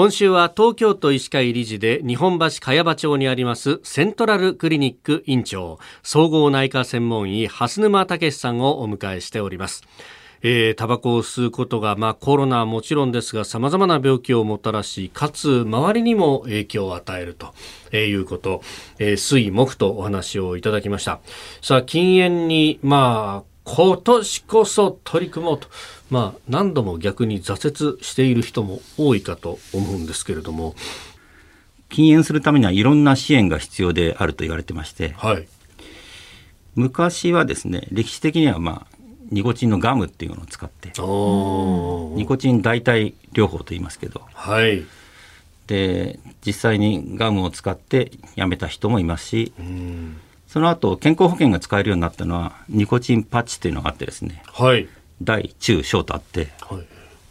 今週は東京都医師会理事で日本橋茅場町にありますセントラルクリニック院長。総合内科専門医蓮沼武さんをお迎えしております。えー、タバコを吸うことが、まあ、コロナはもちろんですがさまざまな病気をもたらしかつ周りにも影響を与えると、えー、いうこと、えー、水木とお話をいただきました。さあ禁煙にまあ今年こそ取り組もうと、まあ、何度も逆に挫折している人も多いかと思うんですけれども。禁煙するためにはいろんな支援が必要であると言われてまして、はい、昔はですね歴史的にはまあニコチンのガムっていうのを使って。ニコチン代替療法と言いますけど、はい、で実際にガムを使ってやめた人もいますし、その後健康保険が使えるようになったのはニコチンパッチっていうのがあってですね、はい、大中小とあって、はい、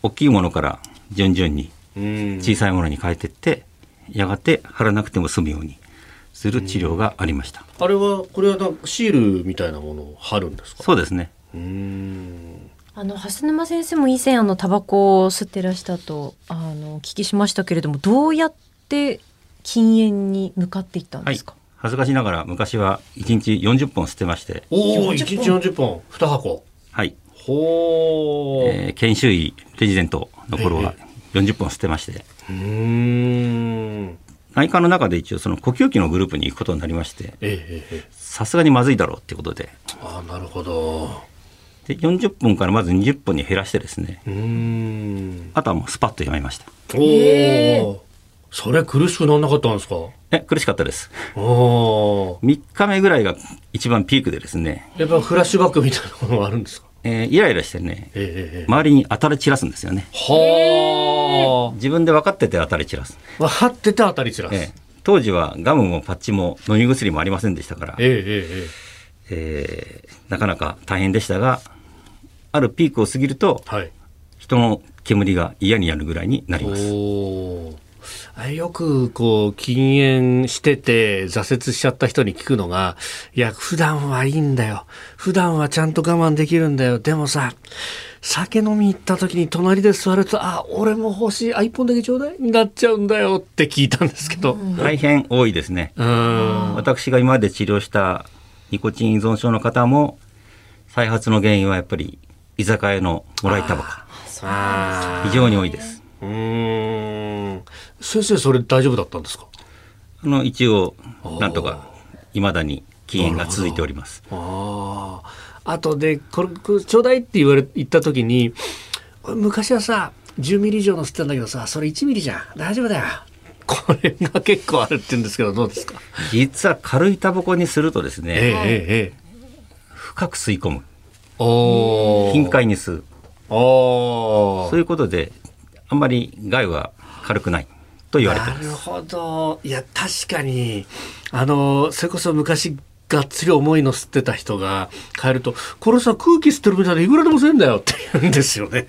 大きいものから順々に小さいものに変えていってやがて貼らなくても済むようにする治療がありました。あれはこれはなんかシールみたいなものを貼るんですか？そうですね。あの蓮沼先生も以前あのタバコを吸ってらしたとあのお聞きしましたけれどもどうやって禁煙に向かっていったんですか、はい、恥ずかしながら昔は1日40本吸ってまして。おお1日40本。2箱。はい。ほう、えー、研修医レジデントの頃は40本吸ってまして、えー、内科の中で一応その呼吸器のグループに行くことになりまして。さすがにまずいだろうっていうことで。あなるほど。で40分からまず20分に減らしてですね。あとはもうスパッとやめました。おおそれ苦しくならなかったんですか？え苦しかったです。お3日目ぐらいが一番ピークでですね。やっぱフラッシュバックみたいなものがあるんですか？えー、イライラしてね、えー、周りに当たり散らすんですよね。はあ。自分で分かってて当たり散らす。分かってて当たり散らす。えー、当時はガムもパッチも飲み薬もありませんでしたから、えーえーえー、なかなか大変でしたが、あるピークを過ぎると、はい、人の煙が嫌になるぐらいになります。よくこう禁煙してて挫折しちゃった人に聞くのがいや普段はいいんだよ。普段はちゃんと我慢できるんだよ。でもさ酒飲み行った時に隣で座るとあ俺も欲しい。あ一本だけちょうだい。になっちゃうんだよって聞いたんですけど、大変多いですね。私が今まで治療したニコチン依存症の方も再発の原因はやっぱり居酒屋のもらいタバコ非常に多いです。うん先生それ大丈夫だったんですか？あの一応なんとかいまだに禁煙が続いております。ああとでこれちょうだいって言われ言った時に昔はさ10ミリ以上の吸ってたんだけどさそれ1ミリじゃん大丈夫だよ。これが結構あるって言うんですけどどうですか？実は軽いタバコにするとですね、ええええ、深く吸い込む。お頻回に吸う。そういうことであんまり害は軽くないと言われてます。なるほど。いや、確かに、あの、それこそ昔、がっつり重いの吸ってた人が帰ると、これさ、空気吸ってるみたいでいくらでも吸えんだよって言うんですよね。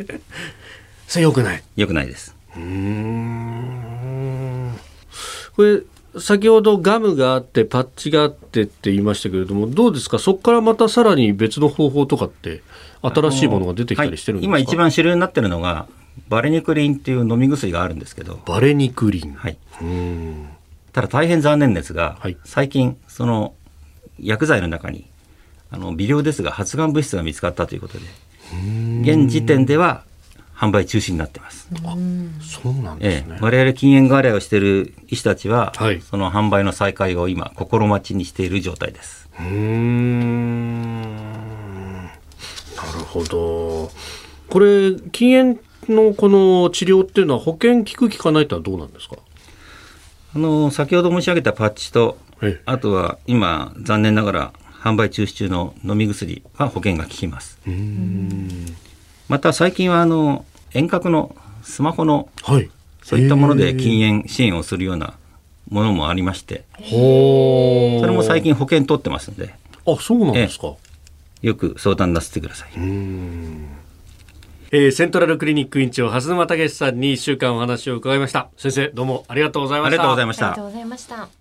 それよくない？よくないです。うん。これ、先ほどガムがあってパッチがあってって言いましたけれどもどうですか？そこからまたさらに別の方法とかって新しいものが出てきたりしてるんですか、はい、今一番主流になってるのがバレニクリンっていう飲み薬があるんですけどバレニクリンはいただ大変残念ですが、はい、最近その薬剤の中にあの微量ですが発がん物質が見つかったということで現時点では販売中止になってます。あ、そうなんですね。ええ、我々禁煙外来をしている医師たちは、はい、その販売の再開を今心待ちにしている状態です。うん。なるほど。これ禁煙のこの治療っていうのは保険効く効かないってのはどうなんですか？あの先ほど申し上げたパッチと、あとは今残念ながら販売中止中の飲み薬は保険が効きます。また最近はあの遠隔のスマホの、はい、そういったもので禁煙支援をするようなものもありましてそれも最近保険取ってますんで。あそうなんですか。よく相談なさってくださいえー、セントラルクリニック院長蓮沼武さんに1週間お話を伺いました。先生どうもありがとうございました。ありがとうございました。ありがとうございました